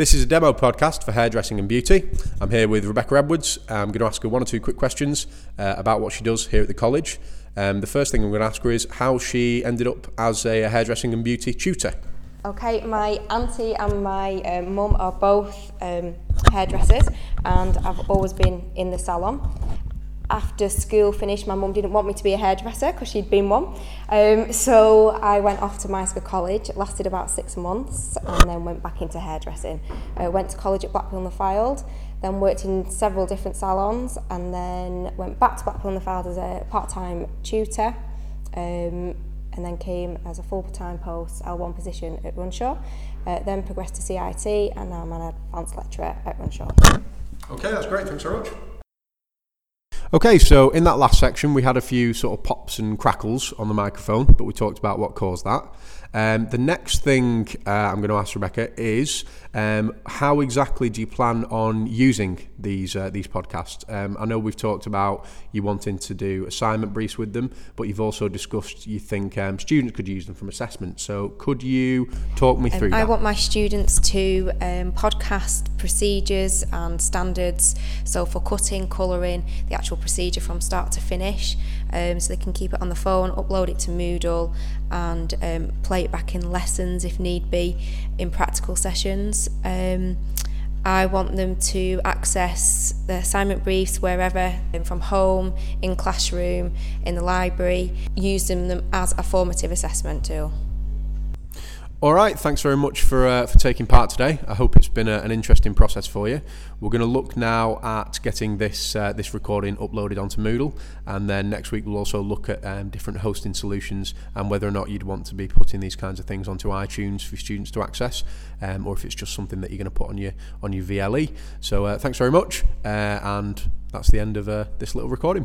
This is a demo podcast for hairdressing and beauty. I'm here with Rebecca Edwards. I'm going to ask her one or two quick questions uh, about what she does here at the college. Um, the first thing I'm going to ask her is how she ended up as a hairdressing and beauty tutor. Okay, my auntie and my um, mum are both um, hairdressers, and I've always been in the salon. After school finished, my mum didn't want me to be a hairdresser because she'd been one. Um, so I went off to Myerscough College. It lasted about six months and then went back into hairdressing. I went to college at Blackpool on the Fylde, then worked in several different salons, and then went back to Blackpool on the Fylde as a part-time tutor. Um, and then came as a full-time post L1 position at Runshaw, uh, then progressed to CIT and now I'm an advanced lecturer at Runshaw. Okay, that's great. Thanks very much. Okay, so in that last section, we had a few sort of pops and crackles on the microphone, but we talked about what caused that. Um, the next thing uh, I'm going to ask Rebecca is um, how exactly do you plan on using these uh, these podcasts? Um, I know we've talked about you wanting to do assignment briefs with them, but you've also discussed you think um, students could use them from assessment. So could you talk me um, through I that? want my students to um, podcast procedures and standards. So for cutting, colouring, the actual procedure from start to finish, um, so they can keep it on the phone, upload it to Moodle, and um, play it back in lessons if need be in practical sessions. Um, I want them to access the assignment briefs wherever, from home, in classroom, in the library, using them as a formative assessment tool. All right, thanks very much for uh, for taking part today. I hope it's been a, an interesting process for you. We're going to look now at getting this uh, this recording uploaded onto Moodle, and then next week we'll also look at um, different hosting solutions and whether or not you'd want to be putting these kinds of things onto iTunes for students to access, um, or if it's just something that you're going to put on your on your VLE. So uh, thanks very much, uh, and that's the end of uh, this little recording.